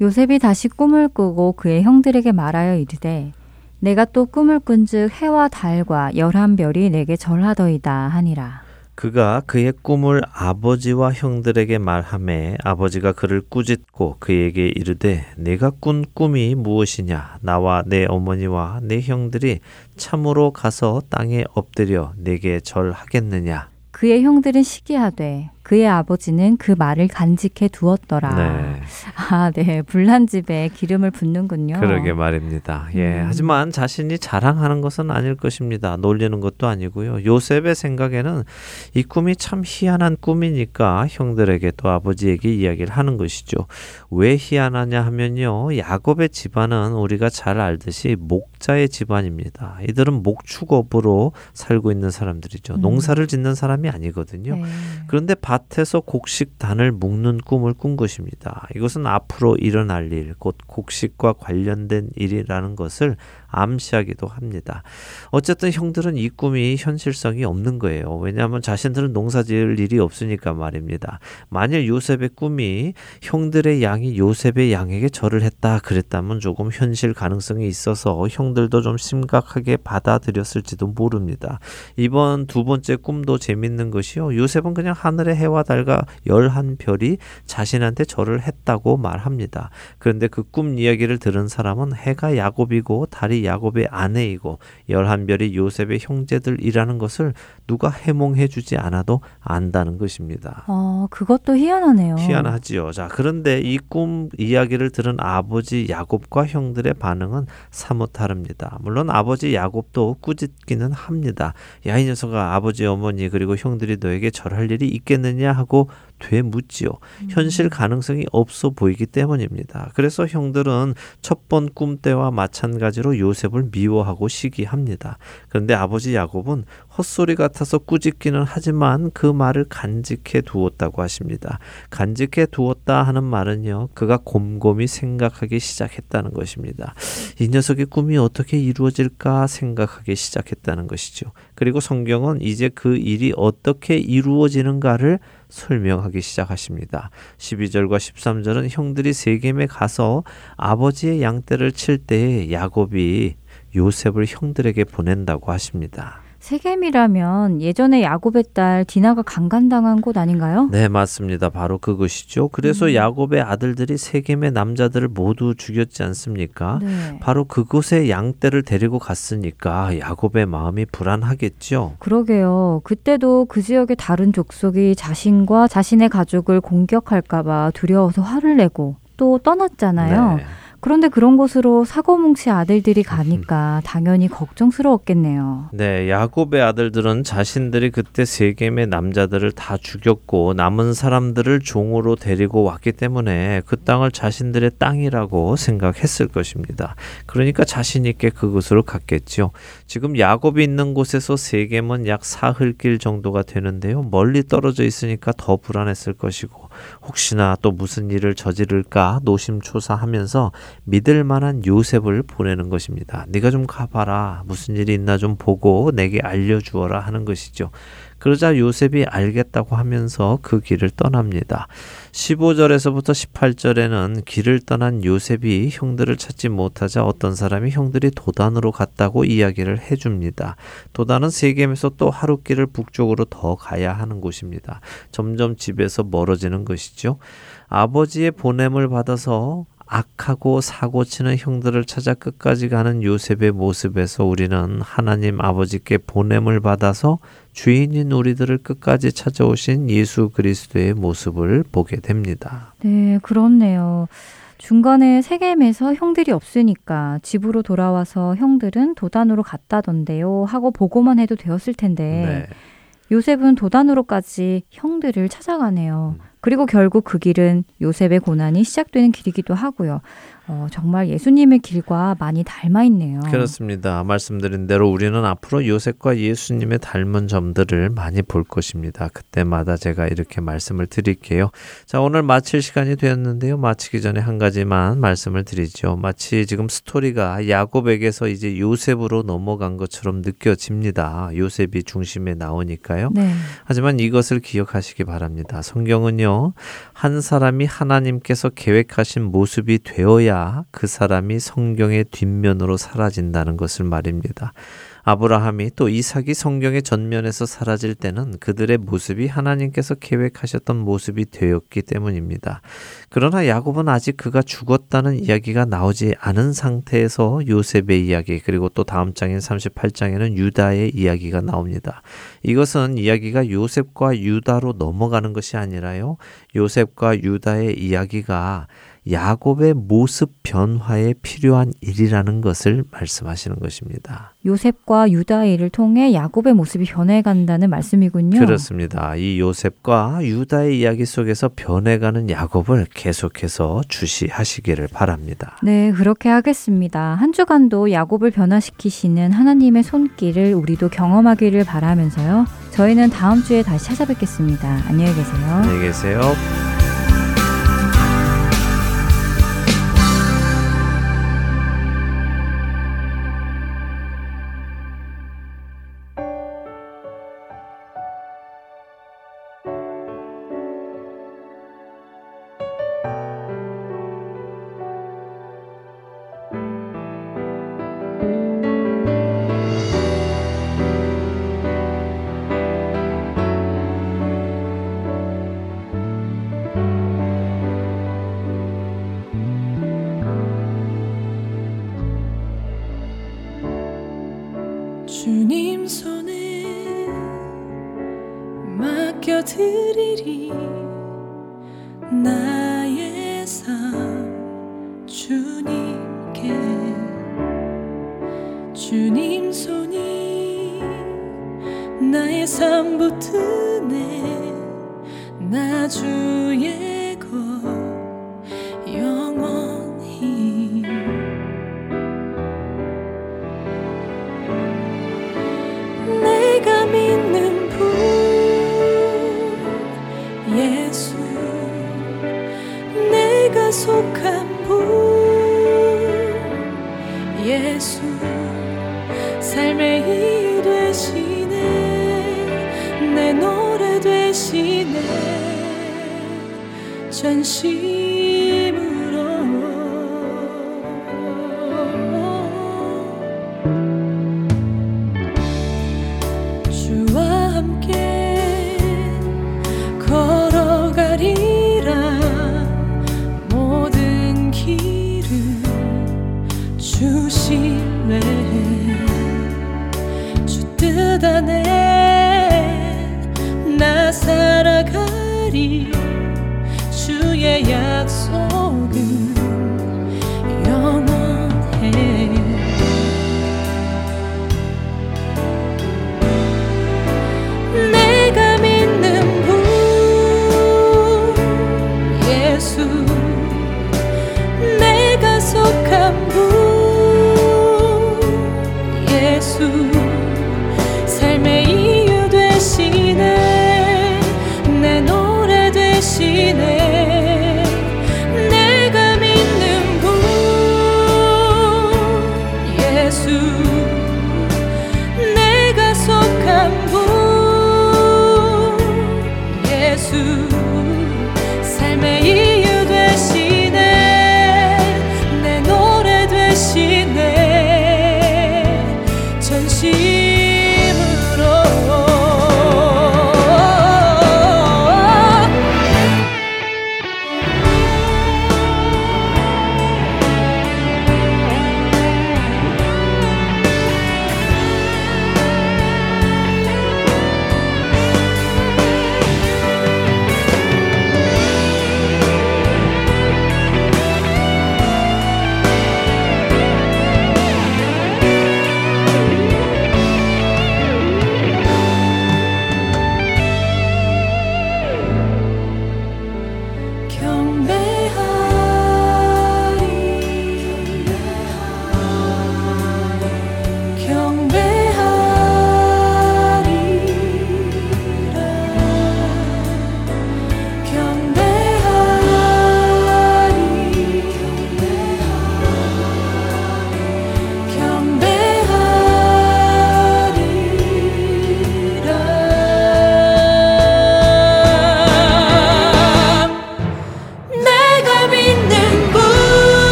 요셉이 다시 꿈을 꾸고 그의 형들에게 말하여 이르되 내가 또 꿈을 꾼즉 해와 달과 열한 별이 내게 절하더이다 하니라. 그가 그의 꿈을 아버지와 형들에게 말하매 아버지가 그를 꾸짖고 그에게 이르되 내가 꾼 꿈이 무엇이냐? 나와 내 어머니와 내 형들이 참으로 가서 땅에 엎드려 내게 절하겠느냐? 그의 형들은 시기하되 그의 아버지는 그 말을 간직해 두었더라. 네. 아, 네. 불난 집에 기름을 붓는군요. 그러게 말입니다. 예. 음. 하지만 자신이 자랑하는 것은 아닐 것입니다. 놀리는 것도 아니고요. 요셉의 생각에는 이 꿈이 참 희한한 꿈이니까 형들에게 또 아버지에게 이야기를 하는 것이죠. 왜 희한하냐 하면요. 야곱의 집안은 우리가 잘 알듯이 목자의 집안입니다. 이들은 목축업으로 살고 있는 사람들이죠. 음. 농사를 짓는 사람이 아니거든요. 네. 그런데 밭 에서 곡식단을 묶는 꿈을 꾼 것입니다. 이것은 앞으로 일어날 일, 곧 곡식과 관련된 일이라는 것을 암시하기도 합니다. 어쨌든 형들은 이 꿈이 현실성이 없는 거예요. 왜냐하면 자신들은 농사 지을 일이 없으니까 말입니다. 만일 요셉의 꿈이 형들의 양이 요셉의 양에게 절을 했다 그랬다면 조금 현실 가능성이 있어서 형들도 좀 심각하게 받아들였을지도 모릅니다. 이번 두 번째 꿈도 재밌는 것이요. 요셉은 그냥 하늘의 해와 달과 열한 별이 자신한테 절을 했다고 말합니다. 그런데 그 꿈 이야기를 들은 사람은 해가 야곱이고 달이 야곱의 아내이고 열한 별이 요셉의 형제들이라는 것을 누가 해몽해 주지 않아도 안다는 것입니다. 어, 그것도 희한하네요. 희한하지요. 자, 그런데 이 꿈 이야기를 들은 아버지 야곱과 형들의 반응은 사뭇 다릅니다. 물론 아버지 야곱도 꾸짖기는 합니다. 야, 이 녀석아, 아버지, 어머니, 그리고 형들이 너에게 절할 일이 있겠느냐 하고 되묻지요. 현실 가능성이 없어 보이기 때문입니다. 그래서 형들은 첫 번 꿈 때와 마찬가지로 요셉을 미워하고 시기합니다. 그런데 아버지 야곱은 헛소리 같아서 꾸짖기는 하지만 그 말을 간직해 두었다고 하십니다. 간직해 두었다 하는 말은요, 그가 곰곰이 생각하기 시작했다는 것입니다. 이 녀석의 꿈이 어떻게 이루어질까 생각하기 시작했다는 것이죠. 그리고 성경은 이제 그 일이 어떻게 이루어지는가를 설명하기 시작하십니다. 12절과 13절은 형들이 세겜에 가서 아버지의 양떼를 칠 때에 야곱이 요셉을 형들에게 보낸다고 하십니다. 세겜이라면 예전에 야곱의 딸 디나가 강간당한 곳 아닌가요? 네, 맞습니다. 바로 그것이죠. 그래서 음. 야곱의 아들들이 세겜의 남자들을 모두 죽였지 않습니까? 네. 바로 그곳에 양떼를 데리고 갔으니까 야곱의 마음이 불안하겠죠. 그러게요. 그때도 그 지역의 다른 족속이 자신과 자신의 가족을 공격할까봐 두려워서 화를 내고 또 떠났잖아요. 네. 그런데 그런 곳으로 사고뭉치 아들들이 가니까 당연히 걱정스러웠겠네요. 네, 야곱의 아들들은 자신들이 그때 세겜의 남자들을 다 죽였고 남은 사람들을 종으로 데리고 왔기 때문에 그 땅을 자신들의 땅이라고 생각했을 것입니다. 그러니까 자신 있게 그곳으로 갔겠죠. 지금 야곱이 있는 곳에서 세겜은 약 사흘 길 정도가 되는데요. 멀리 떨어져 있으니까 더 불안했을 것이고 혹시나 또 무슨 일을 저지를까 노심초사하면서 믿을 만한 요셉을 보내는 것입니다. 네가 좀 가봐라. 무슨 일이 있나 좀 보고 내게 알려주어라 하는 것이죠. 그러자 요셉이 알겠다고 하면서 그 길을 떠납니다. 15절에서부터 18절에는 길을 떠난 요셉이 형들을 찾지 못하자 어떤 사람이 형들이 도단으로 갔다고 이야기를 해줍니다. 도단은 세겜에서 또 하루 길을 북쪽으로 더 가야 하는 곳입니다. 점점 집에서 멀어지는 것이죠. 아버지의 보냄을 받아서 악하고 사고치는 형들을 찾아 끝까지 가는 요셉의 모습에서 우리는 하나님 아버지께 보냄을 받아서 주인인 우리들을 끝까지 찾아오신 예수 그리스도의 모습을 보게 됩니다. 네, 그렇네요. 중간에 세겜에서 형들이 없으니까 집으로 돌아와서 형들은 도단으로 갔다던데요 하고 보고만 해도 되었을 텐데 네. 요셉은 도단으로까지 형들을 찾아가네요. 음. 그리고 결국 그 길은 요셉의 고난이 시작되는 길이기도 하고요. 어, 정말 예수님의 길과 많이 닮아 있네요. 그렇습니다. 말씀드린 대로 우리는 앞으로 요셉과 예수님의 닮은 점들을 많이 볼 것입니다. 그때마다 제가 이렇게 말씀을 드릴게요. 자, 오늘 마칠 시간이 되었는데요. 마치기 전에 한 가지만 말씀을 드리죠. 마치 지금 스토리가 야곱에게서 이제 요셉으로 넘어간 것처럼 느껴집니다. 요셉이 중심에 나오니까요. 네. 하지만 이것을 기억하시기 바랍니다. 성경은요. 한 사람이 하나님께서 계획하신 모습이 되어야 그 사람이 성경의 뒷면으로 사라진다는 것을 말입니다. 아브라함이 또 이삭이 성경의 전면에서 사라질 때는 그들의 모습이 하나님께서 계획하셨던 모습이 되었기 때문입니다. 그러나 야곱은 아직 그가 죽었다는 이야기가 나오지 않은 상태에서 요셉의 이야기 그리고 또 다음 장인 38장에는 유다의 이야기가 나옵니다. 이것은 이야기가 요셉과 유다로 넘어가는 것이 아니라요. 요셉과 유다의 이야기가 야곱의 모습 변화에 필요한 일이라는 것을 말씀하시는 것입니다. 요셉과 유다의 일을 통해 야곱의 모습이 변해간다는 말씀이군요. 그렇습니다. 이 요셉과 유다의 이야기 속에서 변해가는 야곱을 계속해서 주시하시기를 바랍니다. 네, 그렇게 하겠습니다. 한 주간도 야곱을 변화시키시는 하나님의 손길을 우리도 경험하기를 바라면서요. 저희는 다음 주에 다시 찾아뵙겠습니다. 안녕히 계세요. 안녕히 계세요. 주의 약속은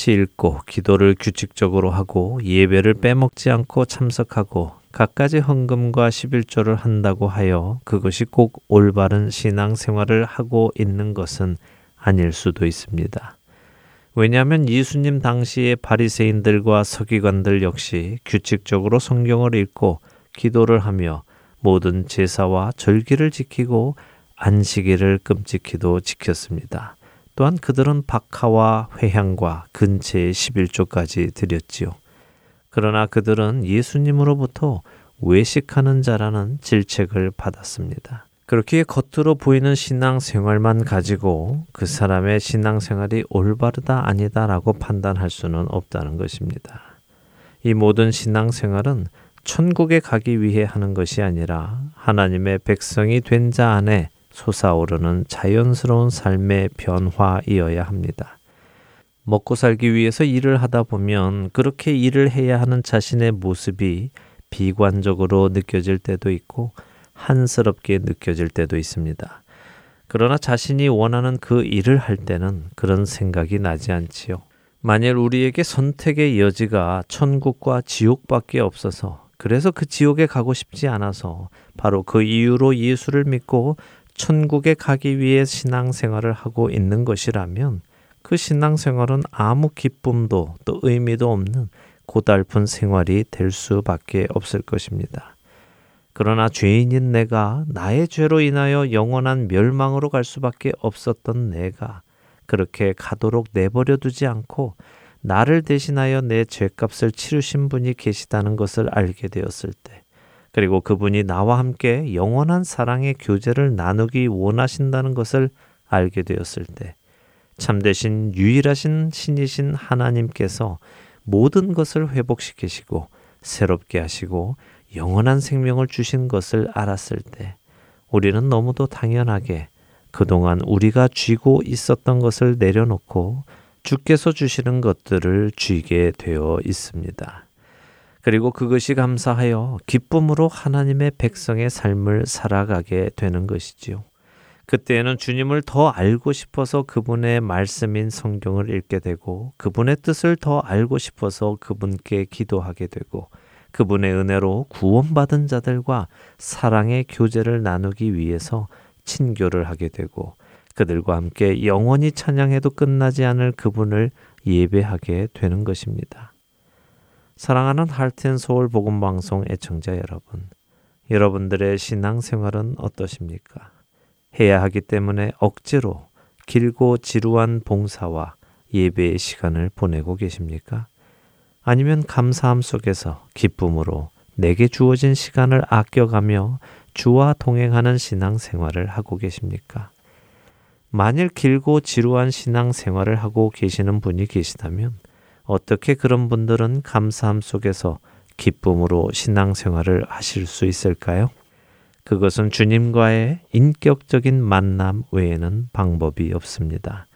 매일같이 읽고 기도를 규칙적으로 하고 예배를 빼먹지 않고 참석하고 갖가지 헌금과 11조를 한다고 하여 그것이 꼭 올바른 신앙 생활을 하고 있는 것은 아닐 수도 있습니다. 왜냐하면 예수님 당시의 바리새인들과 서기관들 역시 규칙적으로 성경을 읽고 기도를 하며 모든 제사와 절기를 지키고 안식일을 끔찍히도 지켰습니다. 또한 그들은 박하와 회향과 근체의 11조까지 드렸지요. 그러나 그들은 예수님으로부터 외식하는 자라는 질책을 받았습니다. 그렇게 겉으로 보이는 신앙생활만 가지고 그 사람의 신앙생활이 올바르다 아니다라고 판단할 수는 없다는 것입니다. 이 모든 신앙생활은 천국에 가기 위해 하는 것이 아니라 하나님의 백성이 된 자 안에 솟아오르는 자연스러운 삶의 변화이어야 합니다. 먹고 살기 위해서 일을 하다 보면 그렇게 일을 해야 하는 자신의 모습이 비관적으로 느껴질 때도 있고 한스럽게 느껴질 때도 있습니다. 그러나 자신이 원하는 그 일을 할 때는 그런 생각이 나지 않지요. 만일 우리에게 선택의 여지가 천국과 지옥밖에 없어서 그래서 그 지옥에 가고 싶지 않아서 바로 그 이유로 예수를 믿고 천국에 가기 위해 신앙생활을 하고 있는 것이라면 그 신앙생활은 아무 기쁨도 또 의미도 없는 고달픈 생활이 될 수밖에 없을 것입니다. 그러나 죄인인 내가 나의 죄로 인하여 영원한 멸망으로 갈 수밖에 없었던 내가 그렇게 가도록 내버려 두지 않고 나를 대신하여 내 죄값을 치르신 분이 계시다는 것을 알게 되었을 때, 그리고 그분이 나와 함께 영원한 사랑의 교제를 나누기 원하신다는 것을 알게 되었을 때, 참되신 유일하신 신이신 하나님께서 모든 것을 회복시키시고 새롭게 하시고 영원한 생명을 주신 것을 알았을 때, 우리는 너무도 당연하게 그동안 우리가 쥐고 있었던 것을 내려놓고 주께서 주시는 것들을 쥐게 되어 있습니다. 그리고 그것이 감사하여 기쁨으로 하나님의 백성의 삶을 살아가게 되는 것이지요. 그때에는 주님을 더 알고 싶어서 그분의 말씀인 성경을 읽게 되고 그분의 뜻을 더 알고 싶어서 그분께 기도하게 되고 그분의 은혜로 구원받은 자들과 사랑의 교제를 나누기 위해서 친교를 하게 되고 그들과 함께 영원히 찬양해도 끝나지 않을 그분을 예배하게 되는 것입니다. 사랑하는 할텐 서울 복음 방송 애청자 여러분, 여러분들의 신앙 생활은 어떠십니까? 해야 하기 때문에 억지로 길고 지루한 봉사와 예배의 시간을 보내고 계십니까? 아니면 감사함 속에서 기쁨으로 내게 주어진 시간을 아껴가며 주와 동행하는 신앙 생활을 하고 계십니까? 만일 길고 지루한 신앙 생활을 하고 계시는 분이 계시다면 어떻게 그런 분들은 감사함 속에서 기쁨으로 신앙 생활을 하실 수 있을까요? 그것은 주님과의 인격적인 만남 외에는 방법이 없습니다.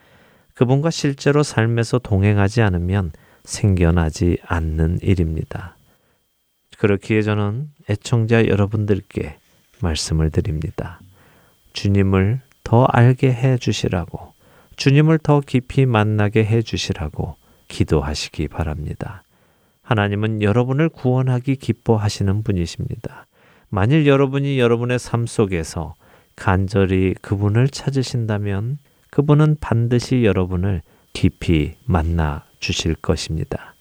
그분과 실제로 삶에서 동행하지 않으면 생겨나지 않는 일입니다. 그렇기에 저는 애청자 여러분들께 말씀을 드립니다. 주님을 더 알게 해 주시라고, 주님을 더 깊이 만나게 해 주시라고 기도하시기 바랍니다. 하나님은 여러분을 구원하기 기뻐하시는 분이십니다. 만일 여러분이 여러분의 삶 속에서 간절히 그분을 찾으신다면 그분은 반드시 여러분을 깊이 만나 주실 것입니다.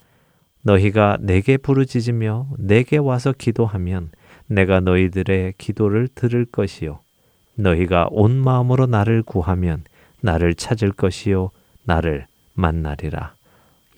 너희가 내게 부르짖으며 내게 와서 기도하면 내가 너희들의 기도를 들을 것이요 너희가 온 마음으로 나를 구하면 나를 찾을 것이요 나를 만나리라.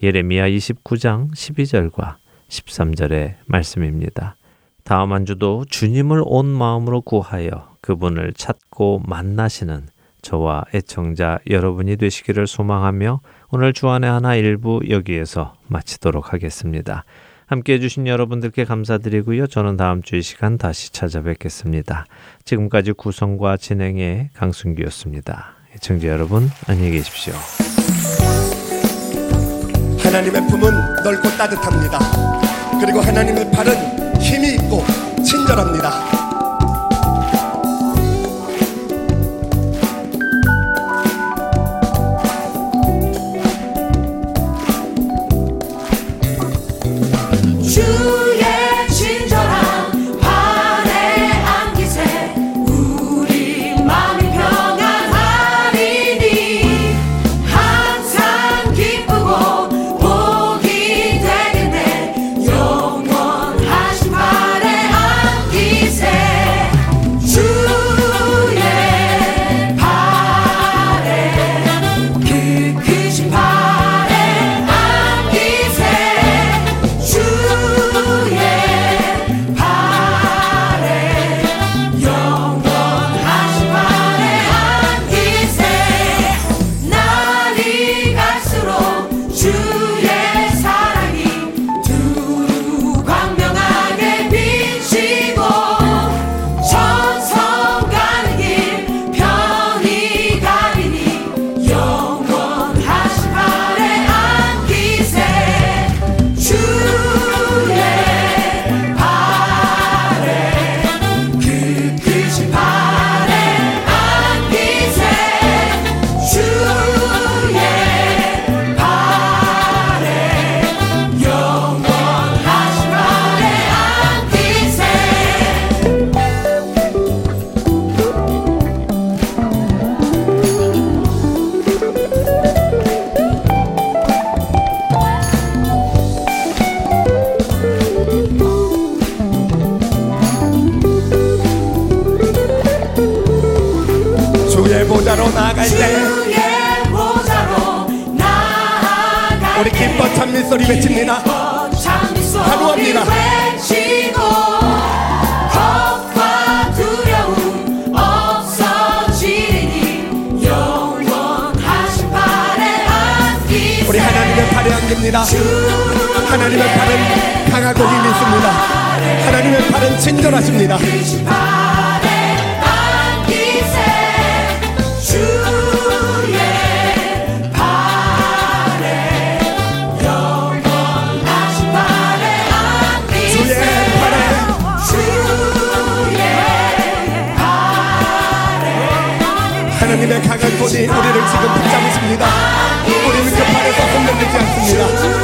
예레미야 29장 12절과 13절의 말씀입니다. 다음 한 주도 주님을 온 마음으로 구하여 그분을 찾고 만나시는 저와 애청자 여러분이 되시기를 소망하며 오늘 주안의 하나 일부 여기에서 마치도록 하겠습니다. 함께 해주신 여러분들께 감사드리고요. 저는 다음 주 이 시간 다시 찾아뵙겠습니다. 지금까지 구성과 진행의 강순기였습니다. 애청자 여러분, 안녕히 계십시오. 하나님의 품은 넓고 따뜻합니다. 그리고 하나님의 팔은 힘이 있고 친절합니다. 아버지 우리를 지금 붙잡으십니다. 우리는 그 팔에서 흔들리지 않습니다.